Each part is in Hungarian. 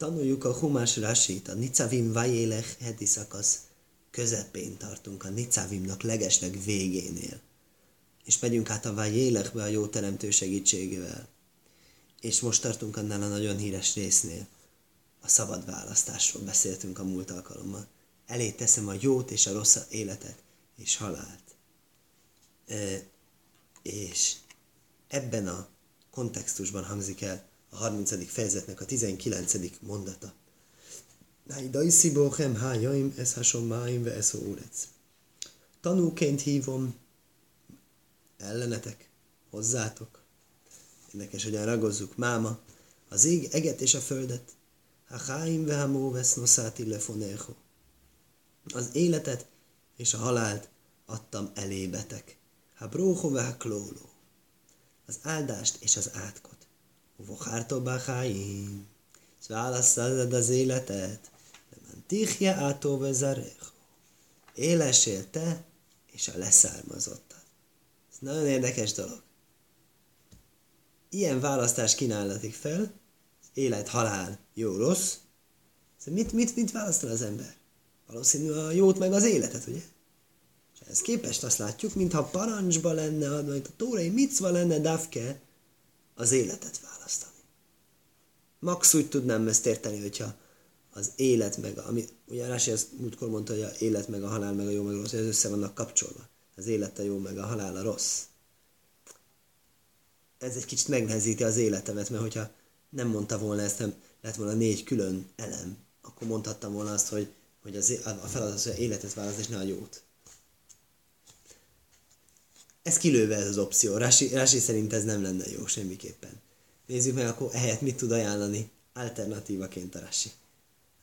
Tanuljuk a Humás Rasit, a Nicavim Vajélech heti szakasz közepén tartunk, a Nicavimnak legesleg végénél. És megyünk át a Vajélechbe a jó teremtő segítségével. És most tartunk annál a nagyon híres résznél. A szabad választásról beszéltünk a múlt alkalommal. Elé teszem a jót és a rossz életet és halált. E, és ebben a kontextusban hangzik el a 30. fejezetnek a 19. mondata. Haidai bochem hájaim, ez hasomáim, ve ez órec. Tanúként hívom ellenetek, hozzátok. Érdekes, hogyan ragozzuk máma, az ég, eget és a földet. Háim ve hamó vesz noszáti lefonecho. Az életet és a halált adtam elébetek. Ha bróho ve klóló. Az áldást és az átkot. ובוחרת בחיים, választad az életet, de mentihje átó vezerecho. Élesél te és a leszármazottad. Ez nagyon érdekes dolog. Ilyen választás kínáltatik fel, az élet, halál, jó, rossz. Szóval mit, mit, mit választol az ember? Valószínű a jót meg az életet, ugye? És ehhez képest azt látjuk, mintha parancsba lenne adva, mint a tórai micva lenne Dafke, az életet választani. Max úgy tudnám ezt érteni, hogyha az élet meg, a, ami, ugye Rási ezt múltkor mondta, hogy a élet meg a halál meg a jó meg a rossz, hogy az össze vannak kapcsolva. Az élet a jó meg a halál a rossz. Ez egy kicsit megnehezíti az életemet, mert hogyha nem mondta volna ezt, nem lett volna négy külön elem, akkor mondhattam volna azt, hogy, hogy az, a feladat az, hogy életet választ, és ne a jót. Ez kilőve ez az opció. Rási, Rási szerint ez nem lenne jó semmiképpen. Nézzük meg, akkor ehhez mit tud ajánlani alternatívaként a Rási.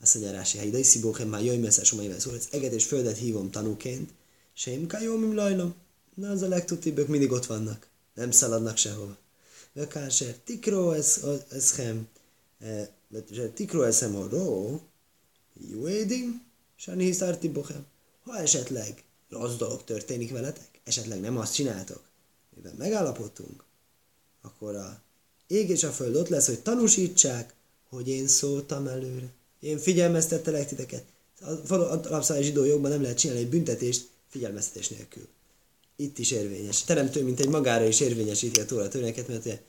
Azt mondja Rási, ha idei szibókem már jöjj messze somai szól, ez eget és földet hívom tanúként, sem jó, mim lajlom. Na, az a legtutibbök mindig ott vannak. Nem szaladnak sehova. Vekáser, tikro ez, ez hem, e, tikro ez hem a ró, jó édim, sani hiszárti bochem. Ha esetleg rossz dolog történik veletek, esetleg nem azt csináltok, mivel megállapodtunk, akkor a ég és a föld ott lesz, hogy tanúsítsák, hogy én szóltam előre. Én figyelmeztettelek titeket. A alapszabály zsidó jogban nem lehet csinálni egy büntetést figyelmeztetés nélkül. Itt is érvényes. Teremtő, mint egy magára is érvényesíti a tóra törvényeket, mert a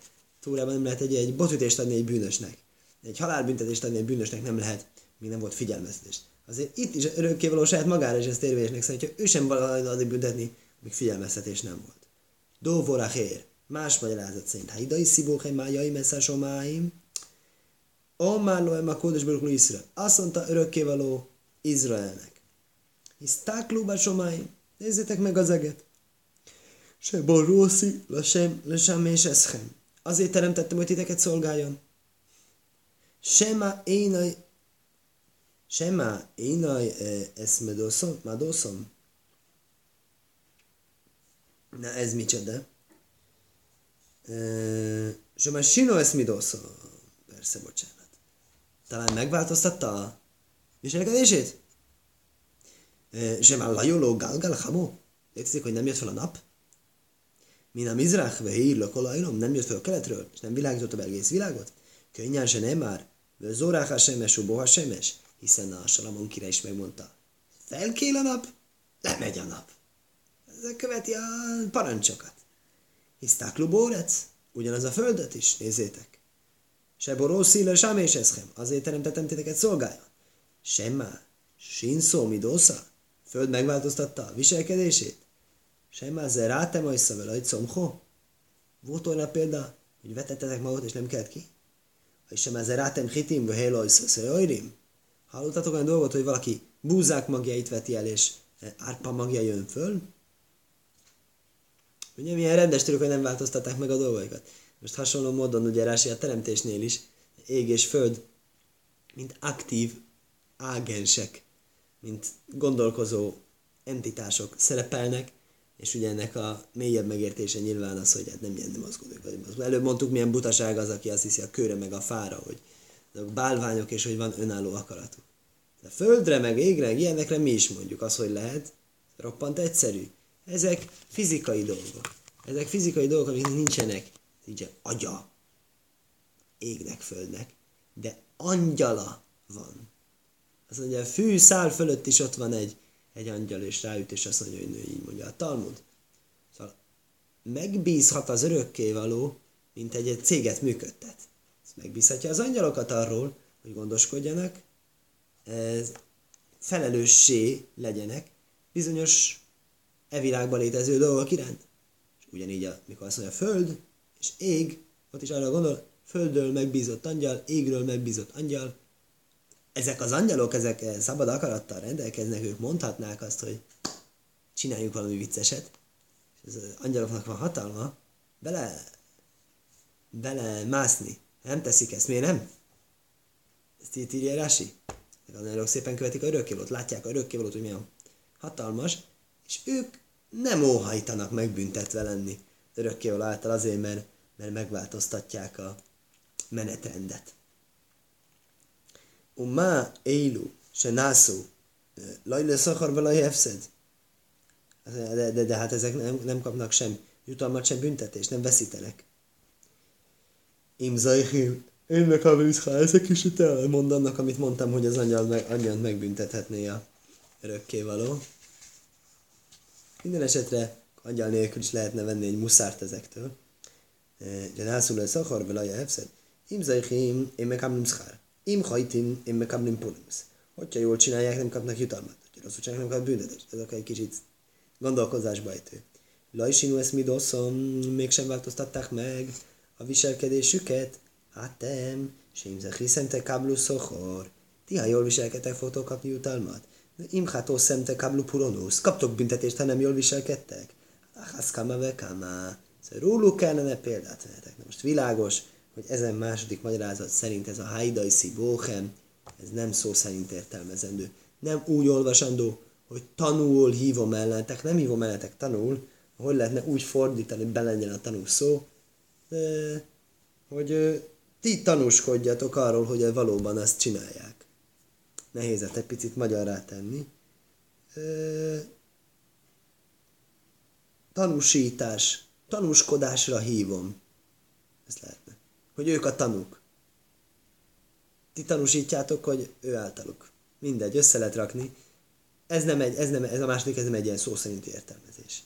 tórában nem lehet egy, egy botütést adni egy bűnösnek. Egy halálbüntetést adni egy bűnösnek nem lehet, még nem volt figyelmeztetés. Azért itt is örökkévaló saját magára is ezt érvényesnek szerint, hogyha ő sem valahogy büntetni, még figyelmeztetés nem volt. Dóvorahér. Más magyarázat szerint. Ha idai szibóhely májai messzasomáim, Omárló emma kódes Baruch Iszra. Azt mondta örökkévaló Izraelnek. Hisz táklóba somáim. Nézzétek meg az eget. Se borrószi, lesem, lesem és eschem. Azért teremtettem, hogy titeket szolgáljon. Sema énaj, sema énaj eh, eszmedoszom, madoszom. Na ez micsoda? És már Sino ezt mi? Persze, bocsánat. Talán megváltoztatta a viselkedését? És már lajoló galgal hamó? Értezik, hogy nem jött fel a nap? Min a mizrach ve hír nem jött fel a keletről, és nem világított a egész világot? Könnyen se nem már, ve zorách a semes, uboha semes, hiszen a Salamon király is megmondta, felkél a nap, lemegy a nap. Követi a parancsokat. Hiszták lubórec? Ugyanaz a földet is, nézzétek. Se borószíle, sem és eszem, azért teremtettem titeket szolgáljon. Semmá, sinszó, midósza, föld megváltoztatta a viselkedését. Semmá, zerátem a vele, hogy szomho. Volt olyan példa, hogy vetettetek magot és nem kelt ki? És sem ezzel rátem hitim, vagy hélojszöszöjrim? Hallottatok olyan dolgot, hogy valaki búzák magjait veti el, és árpa magja jön föl? Ugye milyen rendes török, hogy nem változtatták meg a dolgaikat. Most hasonló módon ugye Rási a teremtésnél is, ég és föld, mint aktív ágensek, mint gondolkozó entitások szerepelnek, és ugye ennek a mélyebb megértése nyilván az, hogy hát nem ilyen nem mozgódik. Előbb mondtuk, milyen butaság az, aki azt hiszi a kőre meg a fára, hogy azok bálványok, és hogy van önálló akaratuk. De földre, meg égre, ilyenekre mi is mondjuk az, hogy lehet, roppant egyszerű. Ezek fizikai dolgok. Ezek fizikai dolgok, amik nincsenek így agya égnek, földnek, de angyala van. Azt mondja, a fű szál fölött is ott van egy, egy angyal, és ráüt, és azt mondja, hogy nő, így mondja a Talmud. Szóval megbízhat az örökkévaló, mint egy, egy céget működtet. Ezt megbízhatja az angyalokat arról, hogy gondoskodjanak, ez felelőssé legyenek bizonyos e világban létező dolgok iránt. És ugyanígy, mikor azt mondja föld és ég, ott is arra gondol, földről megbízott angyal, égről megbízott angyal. Ezek az angyalok, ezek szabad akarattal rendelkeznek, ők mondhatnák azt, hogy csináljunk valami vicceset, és az angyaloknak van hatalma, bele, bele mászni. Nem teszik ezt, miért nem? Ezt így írja Rási. Az angyalok szépen követik a örökkévalót, látják a örökkévalót, hogy milyen hatalmas, és ők nem óhajtanak megbüntetve lenni örökkévaló által azért, mert, mert megváltoztatják a menetrendet. Umá élu, se nászó, lajlő szakarba laj efszed. De, de, de, de hát ezek nem, nem kapnak sem jutalmat, sem büntetést, nem veszítenek. Im zajhim, én meg a ha ezek is itt elmondanak, amit mondtam, hogy az angyal, meg, angyal megbüntethetné a örökkévaló. Minden esetre angyal nélkül is lehetne venni egy muszárt ezektől. De nászul ez szakar, vele a hefszed. Im zajhim, én meg szkár. Im hajtim, én meg pulimus. Hogyha jól csinálják, nem kapnak jutalmat. Hogyha rosszul csinálják, nem kapnak büntetést. Ez egy kicsit gondolkozásba ejtő. Lajsinu ezt mi doszom, mégsem változtatták meg a viselkedésüket. Hát nem, sémzek hiszen te káblu szohor. Ti, ha jól viselkedtek, fogtok kapni jutalmat. Imhátó szemte káblu puronusz. Kaptok büntetést, ha nem jól viselkedtek. Áhász kama ve kama. Szóval róluk kellene példát vehetek. Na most világos, hogy ezen második magyarázat szerint ez a haidai bóhem, ez nem szó szerint értelmezendő. Nem úgy olvasandó, hogy tanul, hívom ellenetek, nem hívom ellenetek, tanul, hogy lehetne úgy fordítani, hogy belegyen a tanul szó, de, hogy ti tanúskodjatok arról, hogy valóban ezt csinálják. Nehéz egy picit magyarrá tenni. tanúsítás, tanúskodásra hívom. Ez lehetne. Hogy ők a tanúk. Ti tanúsítjátok, hogy ő általuk. Mindegy, össze lehet rakni. Ez, nem egy, ez, nem, ez a második, ez nem egy ilyen szó szerinti értelmezés.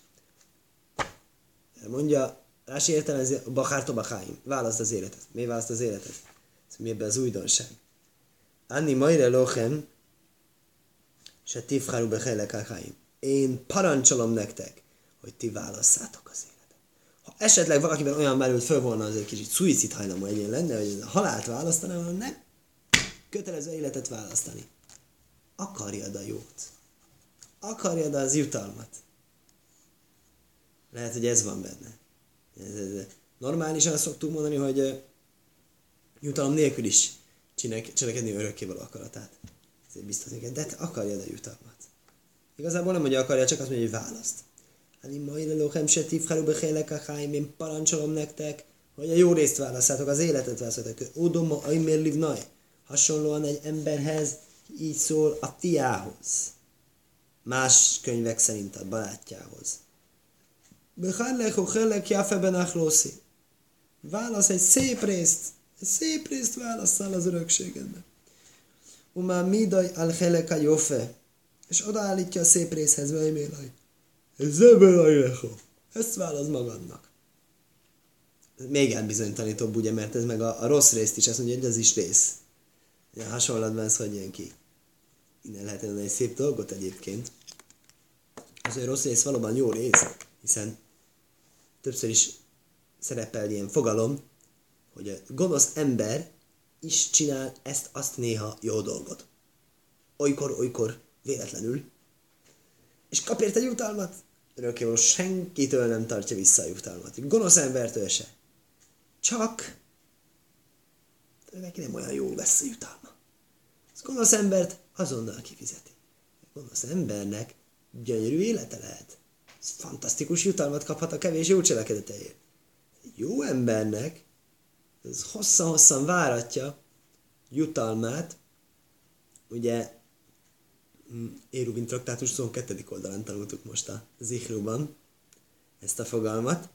Mondja, Rási értelmezi, Bachárto Bacháim. Választ az életet. Mi választ az életet? Mi ebben az újdonság? Anni Majre Lochem, se tifháru behelek Én parancsolom nektek, hogy ti válasszátok az életet. Ha esetleg valakiben olyan merült föl volna, az egy kicsit szuicid hajlamú egyén lenne, hogy a halált választaná, hanem nem. Kötelező életet választani. Akarjad a jót. Akarjad az jutalmat. Lehet, hogy ez van benne. Ez, ez, normálisan szoktuk mondani, hogy jutalom nélkül is cselekedni örökkévaló akaratát. Ezért biztos neked, de te akarjad a jutalmat. Igazából nem mondja akarja, csak azt mondja, hogy választ. Hát én majd lelóhem se tifharu behélek a háim, én parancsolom nektek, hogy a jó részt választhatok, az életet választhatok. Ódoma aimér livnaj. Hasonlóan egy emberhez így szól a fiához. Más könyvek szerint a barátjához. Behallek, hochelek, jafeben achlószi. Válasz egy szép részt, szép részt válasszál az örökségedbe. Umá midaj al a jofe. És odaállítja a szép részhez, vejmélaj. Zebelajlecho. Ezt válasz magadnak. Még elbizonytalanítóbb, ugye, mert ez meg a, a rossz részt is, azt mondja, hogy ez is rész. A hasonlatban ez hogy jön ki. Innen lehet egy szép dolgot egyébként. Az, hogy rossz rész valóban jó rész, hiszen többször is szerepel ilyen fogalom, hogy a gonosz ember is csinál ezt-azt néha jó dolgot. Olykor, olykor véletlenül. És kap érte jutalmat. Örökkévaló senkitől nem tartja vissza a jutalmat. Gonosz embertől se. Csak neki nem olyan jó lesz a jutalma. Az gonosz embert azonnal kifizeti. A gonosz embernek gyönyörű élete lehet. Ez fantasztikus jutalmat kaphat a kevés jó cselekedeteért. Jó embernek ez hosszan-hosszan váratja jutalmát, ugye mm, Érubin traktátus 22. oldalán tanultuk most a Zichruban ezt a fogalmat.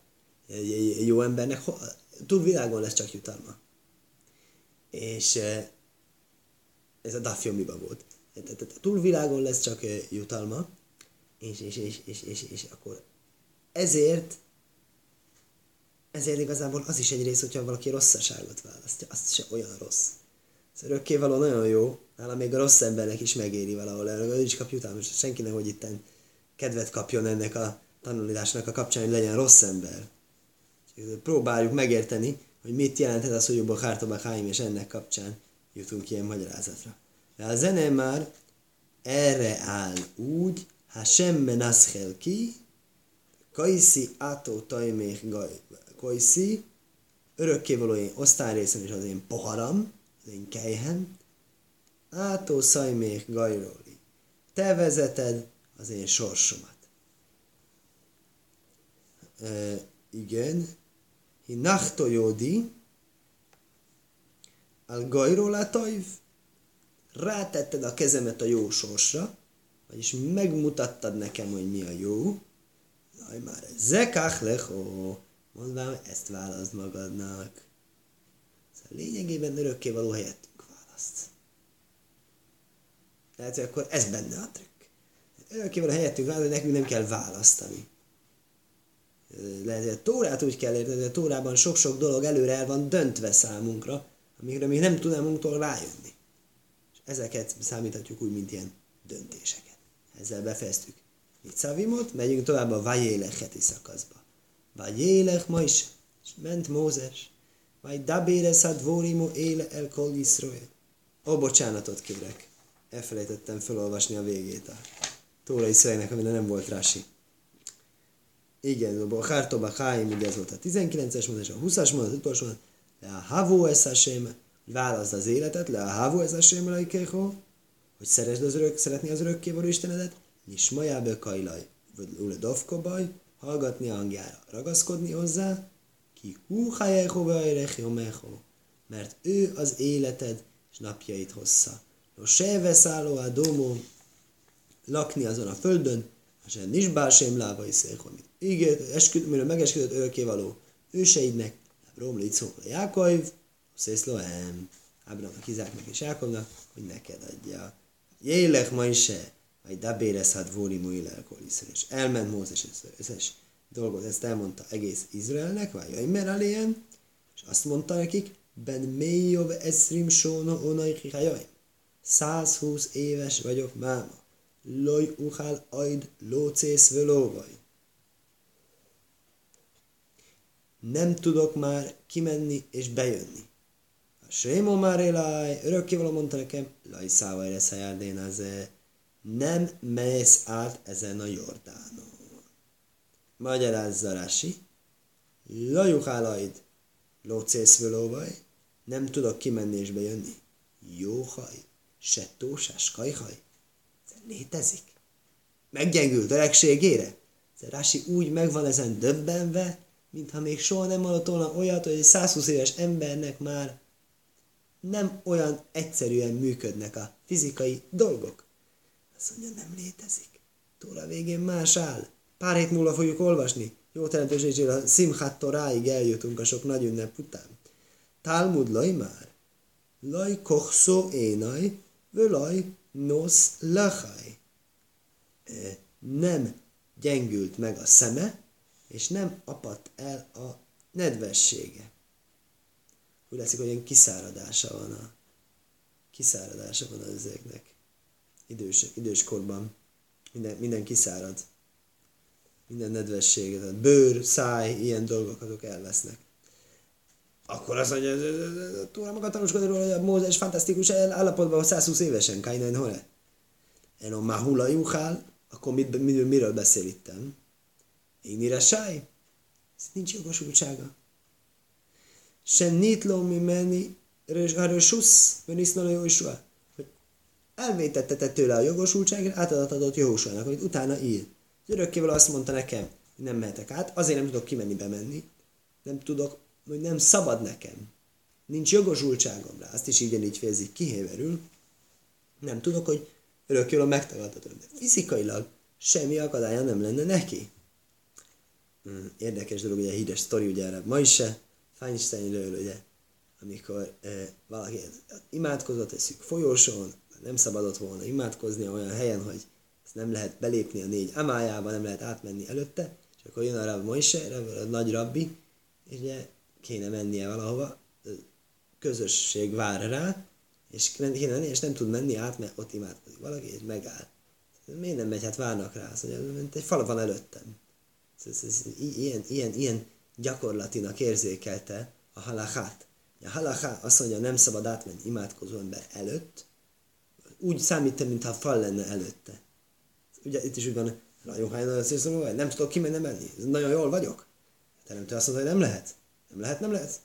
Egy, egy, egy jó embernek túl világon lesz csak jutalma. És ez a dafjomiba volt. Tehát túlvilágon lesz csak jutalma, és, és, és, és, és, és akkor ezért ezért igazából az is egy rész, hogyha valaki rosszaságot választja, az se olyan rossz. Az örökkévaló nagyon jó, nála még a rossz embernek is megéri valahol, ő is kap jutalmat, senkinek, hogy itten kedvet kapjon ennek a tanulásnak a kapcsán, hogy legyen rossz ember. Próbáljuk megérteni, hogy mit jelent ez az, hogy jobb a Hártoba Háim, és ennek kapcsán jutunk ilyen magyarázatra. De a zene már erre áll úgy, ha semmi naschel ki, kajszi átó tajméh kajszi, örökkévaló én osztályrészen is az én poharam, az én kejhem, átó szajméh gajróli. Te vezeted az én sorsomat. E, igen, hi nachtojódi, al gajról tajv, rátetted a kezemet a jó sorsra, vagyis megmutattad nekem, hogy mi a jó, Jaj, már zekach lecho, mondvám, ezt válaszd magadnak. Szóval lényegében örökké való helyettünk választ. Tehát, hogy akkor ez benne a trükk. Örökké való helyettünk választ, hogy nekünk nem kell választani. Lehet, hogy a Tórát úgy kell érteni, hogy a Tórában sok-sok dolog előre el van döntve számunkra, amikre még nem tudnánk rájönni. És ezeket számíthatjuk úgy, mint ilyen döntéseket. Ezzel befejeztük. Itt szavimot, megyünk tovább a Vajélech heti szakaszba. Vajélech ma is, és ment Mózes. Vaj dabére szadvórimu éle el kol Yisroel. Ó, bocsánatot kérek. Elfelejtettem felolvasni a végét a Tórai szövegnek, amire nem volt rási. Igen, a Hártoba Háim, ugye ez volt a 19-es mondat, a 20-as mondat, utolsó mondat, le a Havó Eszásém, válaszd az életet, le a Havó Eszásém, hogy szeresd az örök, szeretni az örökkévaló Istenedet, Nismajábe kajlaj, vagy ule dovkobaj, hallgatni a hangjára, ragaszkodni hozzá, ki hú mert ő az életed és napjait hossza. No se veszálló a domó, lakni azon a földön, a se nisbál sem lábai szék, amit ígért, esküd, miről megesküdött örökkévaló őseidnek, Licó a Jákaiv, Szészlohem, Ábramnak, Izáknak és Jákovnak, hogy neked adja. Jélek ma is se, vagy dabérez hát vóri muilelkol és elment Mózes összes dolgot, ezt elmondta egész Izraelnek, vagy jaj, mert alén, és azt mondta nekik, ben mélyov eszrim sóna onai jaj, 120 éves vagyok máma, loj uhál ajd lócész völóvaj. Nem tudok már kimenni és bejönni. A Sémo már éláj, örökkévaló mondta nekem, laj szávaj lesz a az nem mész át ezen a Jordánon. Magyarázza Rasi, lajuhálaid, lócész völóvaj, nem tudok kimenni és bejönni. Jó haj, se tósás kajhaj. Ez létezik. Meggyengült öregségére. Ez Rasi úgy meg van ezen döbbenve, mintha még soha nem hallott volna olyat, hogy egy 120 éves embernek már nem olyan egyszerűen működnek a fizikai dolgok. Azt mondja, nem létezik. Tóra végén más áll. Pár hét múlva fogjuk olvasni. Jó teremtőségére a Simchat Toráig eljutunk a sok nagy ünnep után. Talmud laj már. Laj kochszó énaj, völaj nosz lachaj. Nem gyengült meg a szeme, és nem apadt el a nedvessége. Úgy látszik, hogy ilyen kiszáradása van a kiszáradása van az ezeknek idős, időskorban minden, minden kiszárad. Minden nedvesség, tehát bőr, száj, ilyen dolgok azok elvesznek. Akkor az, hogy túl maga tanúskodik róla, hogy a Mózes fantasztikus állapotban, hogy 120 évesen, Kainain Hore. Enon Mahula Juhál, akkor mit, miről, miről beszél itt? Én sáj? Ez nincs jogosultsága. Se nitló mi menni, rösusz, veniszna elvétette tőle a jogosultságot, átadott Jósuának, amit utána ír. Az örökkével azt mondta nekem, hogy nem mehetek át, azért nem tudok kimenni, bemenni, nem tudok, hogy nem szabad nekem. Nincs jogosultságom rá, azt is így, fejezik kihéverül. Nem tudok, hogy örökkével megtagadhatom. De fizikailag semmi akadálya nem lenne neki. Hmm, érdekes dolog, ugye a híres sztori, ugye erre ma is se, Feinsteinről, ugye, amikor e, valaki imádkozott egy szűk folyósón, nem szabadott volna imádkozni olyan helyen, hogy nem lehet belépni a négy amájába, nem lehet átmenni előtte, és akkor jön a Rab Moise, a nagy rabbi, és ugye kéne mennie valahova, közösség vár rá, és kéne menni, és nem tud menni át, mert ott imádkozik valaki, és megáll. Miért nem megy? Hát várnak rá. Azt mondja, mint egy fal van előttem. Ez, ez, ilyen, ilyen, ilyen gyakorlatinak érzékelte a halachát. A halachá azt mondja, nem szabad átmenni imádkozó ember előtt, úgy számít, mintha fal lenne előtte. Ugye itt is úgy van, nagyon hányan nem tudok kimenni menni. Nagyon jól vagyok. Teremtő azt mondta, hogy nem lehet. Nem lehet, nem lehet.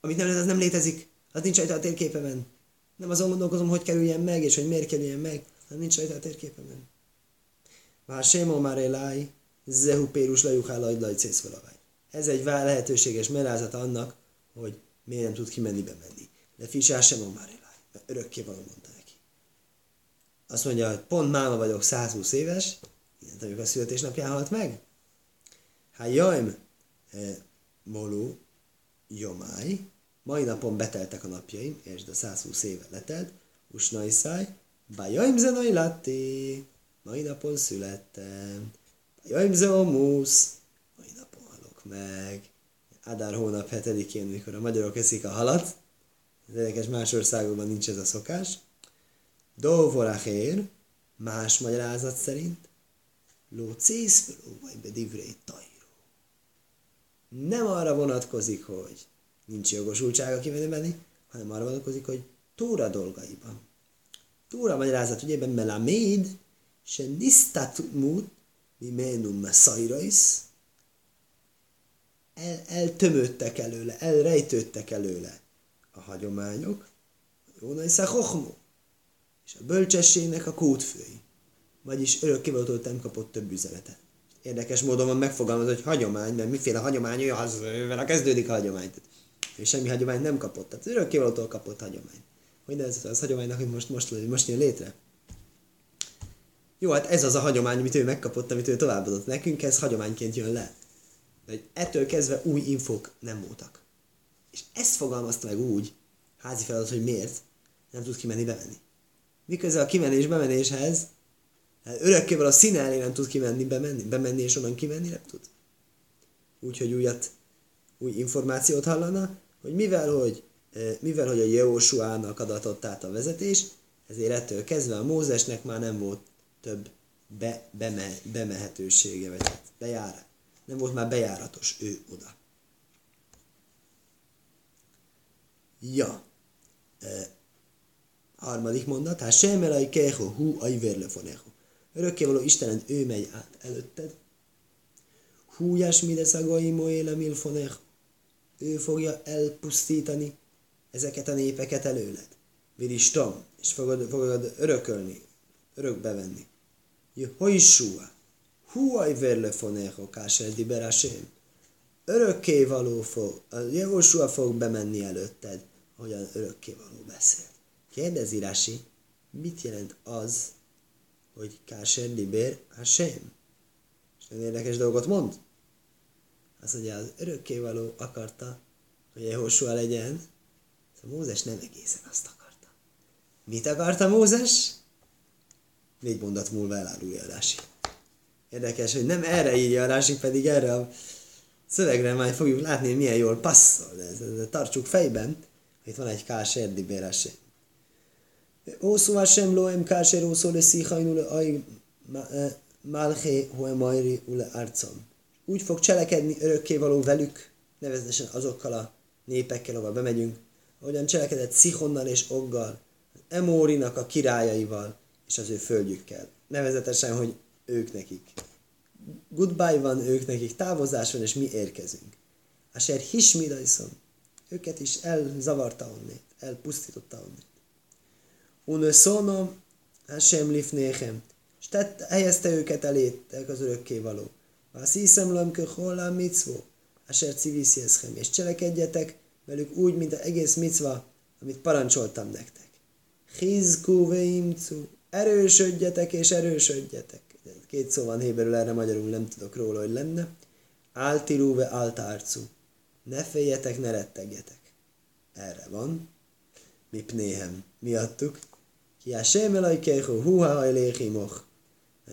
Amit nem lehet, az nem létezik. Az nincs rajta a térképemen. Nem azon gondolkozom, hogy kerüljen meg, és hogy miért kerüljen meg, hanem nincs rajta a térképemen. Már Sémo már eláj, zehu pérus lajuhál laj Ez egy lehetőséges merázat annak, hogy miért nem tud kimenni, bemenni. De fisá sem már eláj, örökké való mondta. Azt mondja, hogy pont máma vagyok 120 éves, ilyen amikor a születésnapján halt meg. Hát jajm, eh, molú, jomáj, mai napon beteltek a napjaim, és a 120 éve letelt, usnai száj, bajaim zenai latti, mai napon születtem, bajaim zeomusz, mai napon halok meg, Adár hónap 7-én, mikor a magyarok eszik a halat, az érdekes más országokban nincs ez a szokás, Dóvorachér, más magyarázat szerint, Lócész, vagy bedivré tajró. Nem arra vonatkozik, hogy nincs jogosultsága kivenni hanem arra vonatkozik, hogy Tóra dolgaiban. Tóra magyarázat ügyében melaméd, se nisztatmut, mi menum szajrais, el, eltömödtek előle, elrejtődtek előle a hagyományok, Jónai Szachochmó, és a bölcsességnek a kódfői. Vagyis örökkévalótól nem kapott több üzenetet. Érdekes módon van megfogalmazva, hogy hagyomány, mert miféle hagyomány, olyan az, vele kezdődik a hagyomány. És semmi hagyományt nem kapott. Tehát örökkévalótól kapott hagyomány. Hogy ez az hagyománynak, hogy most, most, most jön létre? Jó, hát ez az a hagyomány, amit ő megkapott, amit ő továbbadott nekünk, ez hagyományként jön le. De hogy ettől kezdve új infok nem voltak. És ezt fogalmazta meg úgy, házi feladat, hogy miért nem tud kimenni Miközben a kimenés bemenéshez, hát örökkével a színe elé nem tud kimenni, bemenni, bemenni és onnan kimenni nem tud. Úgyhogy újat, új információt hallana, hogy mivel, hogy, e, mivel, hogy a Jósuának adatott át a vezetés, ezért ettől kezdve a Mózesnek már nem volt több be, beme, bemehetősége, vagy hát bejár, nem volt már bejáratos ő oda. Ja. Harmadik mondat, hát sem elaj keho, hu ajver lefoneho. Örökkévaló Istenen, ő megy át előtted. Hújás mides a goimo éle milfoneho. Ő fogja elpusztítani ezeket a népeket előled. Viristom, és fogod, fogod örökölni, örökbe venni. Hoisua, hu ajver lefoneho, kásel diberásém. Örökkévaló fog, a Jehoshua fog bemenni előtted, ahogyan örökkévaló beszél. Kérdezi Rasi, mit jelent az, hogy Kásher Liber Hashem? És nagyon érdekes dolgot mond. Azt mondja, az örökkévaló akarta, hogy Jehoshua legyen, szóval Mózes nem egészen azt akarta. Mit akarta Mózes? Négy mondat múlva elárulja Rási. Érdekes, hogy nem erre írja a Rási, pedig erre a szövegre majd fogjuk látni, hogy milyen jól passzol. De, de tartsuk fejben, hogy itt van egy Kásher Liber Hashem. Ószó Hashem lo em káser ószó le szíhajnu le aj malché hoemajri ule arcom. Úgy fog cselekedni örökkévaló velük, nevezetesen azokkal a népekkel, ahol bemegyünk, ahogyan cselekedett Szihonnal és Oggal, Emórinak a királyaival és az ő földjükkel. Nevezetesen, hogy ők nekik. Goodbye van ők nekik, távozás van, és mi érkezünk. Aser hismidajszom. Őket is elzavarta onnét, elpusztította onnét. Unöszonom Hashem lifnéhem. És tett, helyezte őket elétek az örökké való. hiszem lam köhollám mitzvó. Asher civiszjeszhem. És cselekedjetek velük úgy, mint az egész micva, amit parancsoltam nektek. Hizku veimcu. Erősödjetek és erősödjetek. Két szó van héberül, erre magyarul nem tudok róla, hogy lenne. Áltirúve altárcu. Ne féljetek, ne rettegjetek. erre van, mi pnéhem miattuk, ki a sémelaj kéhu, huha hajléhimoch.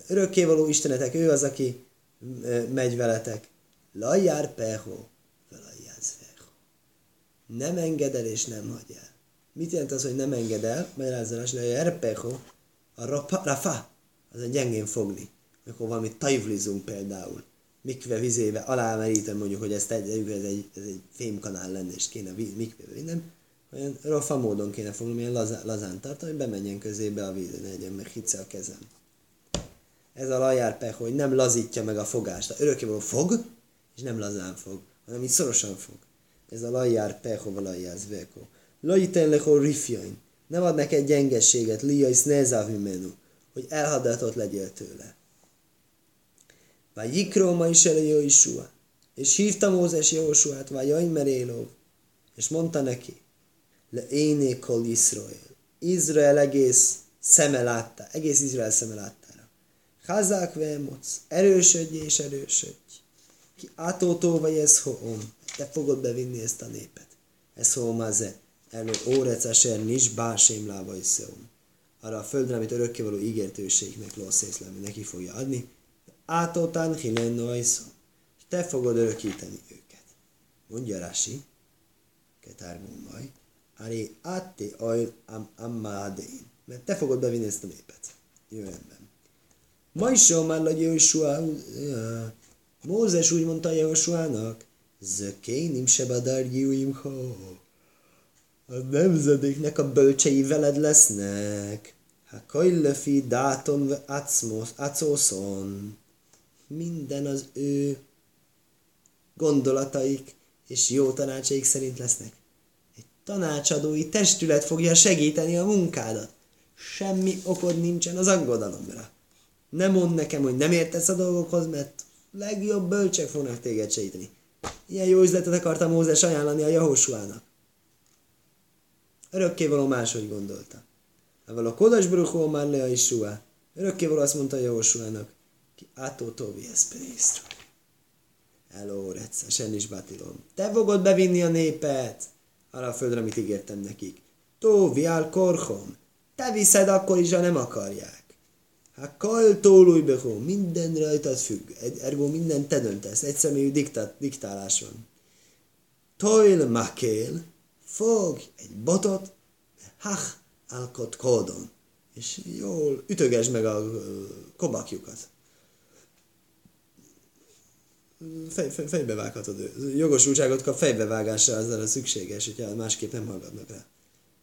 Örökkévaló Istenetek, ő az, aki megy veletek. Lajjár peho, velajjáz Nem enged el és nem hagy el. Mit jelent az, hogy nem enged el? Magyarázzalás, hogy peho, a rafa, az a gyengén fogni. Amikor valamit tajvlizunk például, mikve vizébe alámerítem mondjuk, hogy ezt egy, ez egy, ez egy fémkanál lenne, és kéne mikvébe vinnem, olyan rafa módon kéne fogni, milyen lazán, lazán tartani, hogy bemenjen közébe a víz, ne legyen meg hice a kezem. Ez a lajár pech, hogy nem lazítja meg a fogást. Örökkévaló fog, és nem lazán fog, hanem így szorosan fog. Ez a lajár pecho, a lajár zveko. Lajiten leho rifjain. Nem ad neked gyengességet, lia menu, hogy elhadatott legyél tőle. Vagy jikró is elő Jóisua. És hívta Mózes Jósuát, vagy Jaimerélov, és mondta neki, le éné kol Izrael. Izrael egész szeme látta, egész Izrael szeme láttára. Hazák vemoc, erősödj és erősödj. Ki átótó vagy ez hoom, te fogod bevinni ezt a népet. Ez hoom az elő órec eser nis básém lába Arra a földre, amit örökkévaló ígértőségnek lószészlemi neki fogja adni, átótán hilen noajszom, és te fogod örökíteni őket. Mondja Rási, ketárgum majd, Ari átti ajl am ammádein. Mert te fogod bevinni ezt a népet. Ember. Ma is már hogy Jósua, Mózes úgy mondta Jósuának, Zökénim se badár ha. A nemzedéknek a bölcsei veled lesznek. Ha kajlefi dáton acószon. Minden az ő gondolataik és jó tanácsaik szerint lesznek tanácsadói testület fogja segíteni a munkádat. Semmi okod nincsen az aggodalomra. Nem mond nekem, hogy nem értesz a dolgokhoz, mert legjobb bölcsek fognak téged segíteni. Ilyen jó üzletet akarta Mózes ajánlani a Jahósuának. Örökkévaló máshogy gondolta. Evel a Kodas Bruchó már le a Isua. Örökkévaló azt mondta a Jahósuának, ki átó tovi ezt Hello, Retsz, sen is batilom. Te fogod bevinni a népet arra a földre, amit ígértem nekik. Tó, viál korhom, te viszed akkor is, ha nem akarják. Hát kajl tólúj behó, minden rajtad függ, ergo minden te döntesz, egyszerű diktát, diktálás van. Toil makél, fog egy botot, hach alkot kódon, és jól ütöges meg a kobakjukat fej, fej, fejbe vághatod. Jogosultságot kap fejbevágásra, ezzel a szükséges, hogyha másképp nem hallgatnak rá.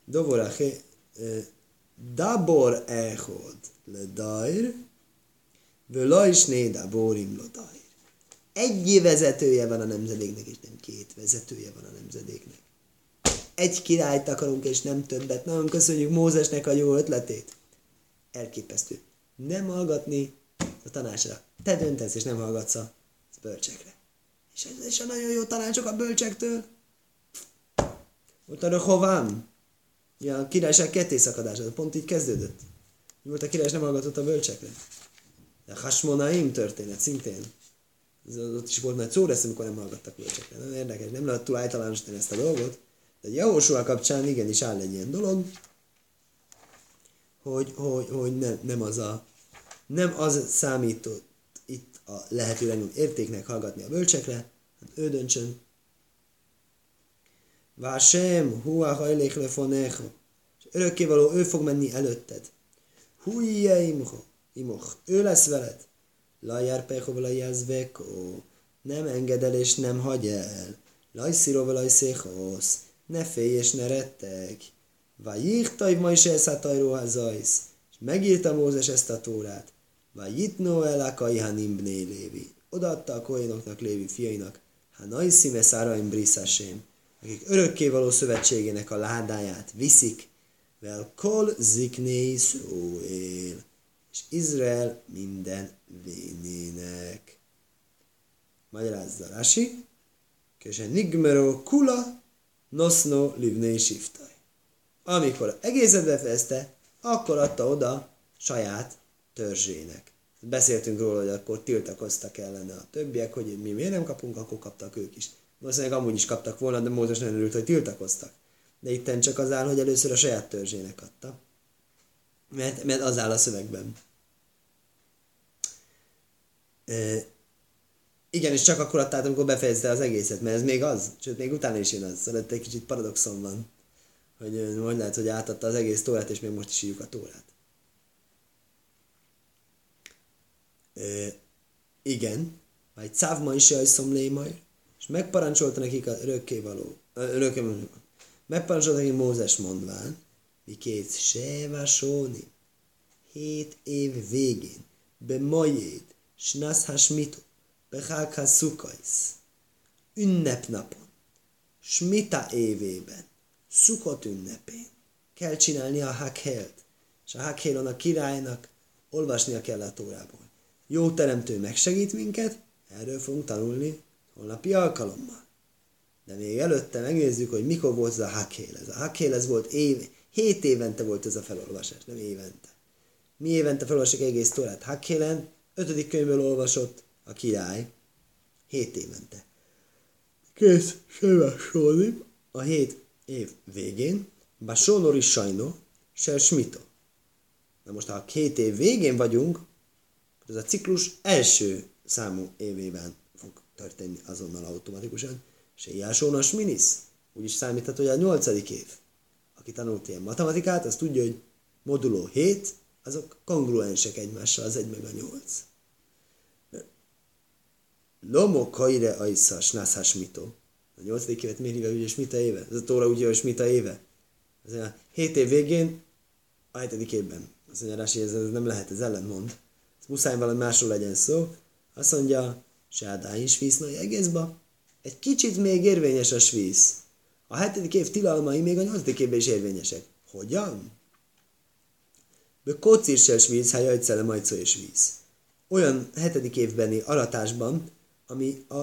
Dovoraché, dabor echod le dair, is né daborim lo dair. Egy vezetője van a nemzedéknek, és nem két vezetője van a nemzedéknek. Egy királyt akarunk, és nem többet. Nagyon köszönjük Mózesnek a jó ötletét. Elképesztő. Nem hallgatni a tanácsra. Te döntesz, és nem hallgatsz a bölcsekre. És ez is a nagyon jó tanácsok a bölcsektől. Volt a Röhovám. Ja, a királyság kettészakadása, pont így kezdődött. Volt a király, nem hallgatott a bölcsekre. De a Hasmonaim történet szintén. Ez, ott is volt nagy szó lesz, amikor nem hallgattak bölcsekre. Nem érdekes, nem lehet túl általánosítani ezt a dolgot. De Jósua kapcsán igenis áll egy ilyen dolog, hogy, hogy, hogy nem, nem az a nem az számított a lehető legnagyobb értéknek hallgatni a bölcsekre, hát ő döntsön. Vásem, hua hajlék lefonecho. És örökkévaló, ő fog menni előtted. Hújje imho, imoch, ő lesz veled. Lajár pecho veko, nem enged el és nem hagy el. Lajsziro velajszéhosz, ne félj és ne rettek. Vajírtaj ma is elszálltaj és megírta Mózes ezt a tórát. Vajitno el a kaihanim bné lévi. Odaadta a koinoknak lévi fiainak, ha najszime száraim briszasém, akik örökkévaló szövetségének a ládáját viszik, vel kol zikné él, és Izrael minden vénének. Magyarázza Rási, Köse nigmero kula noszno livné siftaj. Amikor egészet befejezte, akkor adta oda saját törzsének. Beszéltünk róla, hogy akkor tiltakoztak ellene a többiek, hogy mi miért nem kapunk, akkor kaptak ők is. Valószínűleg amúgy is kaptak volna, de Mózes nem örült, hogy tiltakoztak. de itten csak az áll, hogy először a saját törzsének adta. Mert, mert az áll a szövegben. E, igen, és csak akkor adtál, amikor befejezte az egészet, mert ez még az, sőt, még utána is jön az, szóval egy kicsit paradoxon van, hogy hogy lehet, hogy átadta az egész tórát, és még most is írjuk a tórát. E, igen, vagy cávma is jajszom lémaj, és megparancsolta nekik a örökkévaló, örökkévaló, megparancsolta nekik Mózes mondván, két Seva Sóni, hét év végén, be majéd, snasz hasmito, be szukajsz, ünnepnapon, smita évében, szukot ünnepén, kell csinálni a hakhelt, és a hakhélon a királynak olvasnia kell a tórából. Jó teremtő megsegít minket, erről fogunk tanulni holnapi alkalommal. De még előtte megnézzük, hogy mikor volt ez a hakhél. Ez a hakhél, ez volt év, hét évente volt ez a felolvasás, nem évente. Mi évente felolvasok egész torát Hakhélen, ötödik könyvből olvasott a király, hét évente. Kész, Seva a hét év végén, bár Sonori Sajno, se Smito. Na most, ha a két év végén vagyunk, ez a ciklus első számú évében fog történni azonnal automatikusan. Se Jásónas Minisz, úgyis számíthat, hogy a nyolcadik év. Aki tanult ilyen matematikát, az tudja, hogy moduló 7, azok kongruensek egymással, az egy meg a nyolc. Lomo kaire aissa snászás mito. A nyolcadik évet miért hívja, hogy smita éve? Ez a tóra úgy hogy smita éve. Ez a hét év végén, a hetedik évben. Azt mondja, ez, ez nem lehet, ez ellentmond. Muszáj valami másról legyen szó. Azt mondja, se is víznai egészba. Egy kicsit még érvényes a svíz. A hetedik év tilalmai még a nyolcadik évben is érvényesek. Hogyan? Be kocír se svíz, ha jajtszele majcó és víz. Olyan hetedik évbeni aratásban, ami a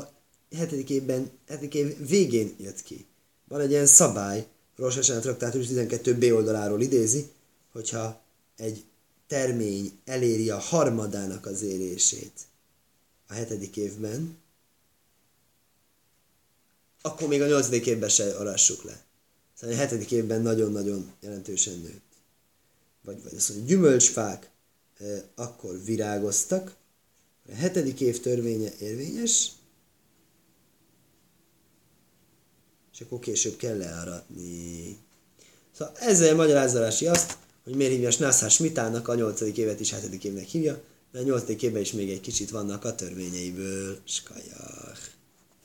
hetedik évben, hetedik év végén jött ki. Van egy ilyen szabály, Rosh Hashanah traktátus 12b oldaláról idézi, hogyha egy termény eléri a harmadának az érését, a hetedik évben, akkor még a nyolcadik évben se arassuk le. Szóval a hetedik évben nagyon-nagyon jelentősen nőtt. Vagy, vagy azt mondja, gyümölcsfák e, akkor virágoztak, a hetedik év törvénye érvényes, és akkor később kell learatni. Szóval ezzel magyarázza azt, hogy miért hívja Snászás Mitának, a nyolcadik évet is hetedik évnek hívja, mert a nyolcadik évben is még egy kicsit vannak a törvényeiből. Skajach.